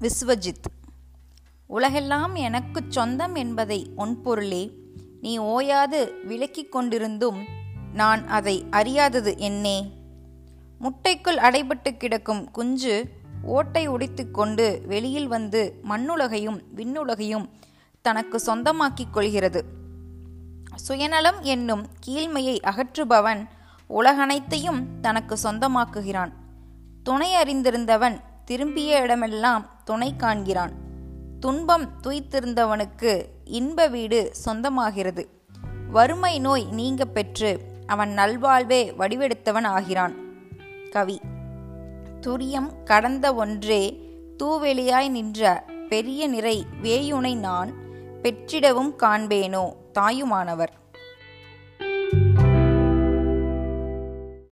விஸ்வஜித் உலகெல்லாம் எனக்குச் சொந்தம் என்பதை பொருளே நீ ஓயாது விலக்கிக் கொண்டிருந்தும் நான் அதை அறியாதது என்னே முட்டைக்குள் அடைபட்டு கிடக்கும் குஞ்சு ஓட்டை உடைத்துக்கொண்டு வெளியில் வந்து மண்ணுலகையும் விண்ணுலகையும் தனக்கு சொந்தமாக்கிக் கொள்கிறது. சுயநலம் என்னும் கீழ்மையை அகற்றுபவன் உலகனைத்தையும் தனக்கு சொந்தமாக்குகிறான். துணை அறிந்திருந்தவன் திரும்பிய இடமெல்லாம் துணை காண்கிறான். துன்பம் துய்த்திருந்தவனுக்கு இன்ப வீடு சொந்தமாகிறது. வறுமை நோய் நீங்க பெற்று அவன் நல்வாழ்வே வடிவெடுத்தவன் ஆகிறான். கவி. துரியம் கடந்த ஒன்றே தூவெளியாய் நின்ற பெரிய நிறை வேயுனை நான் பெற்றிடவும் காண்பேனோ தாயுமானவர்.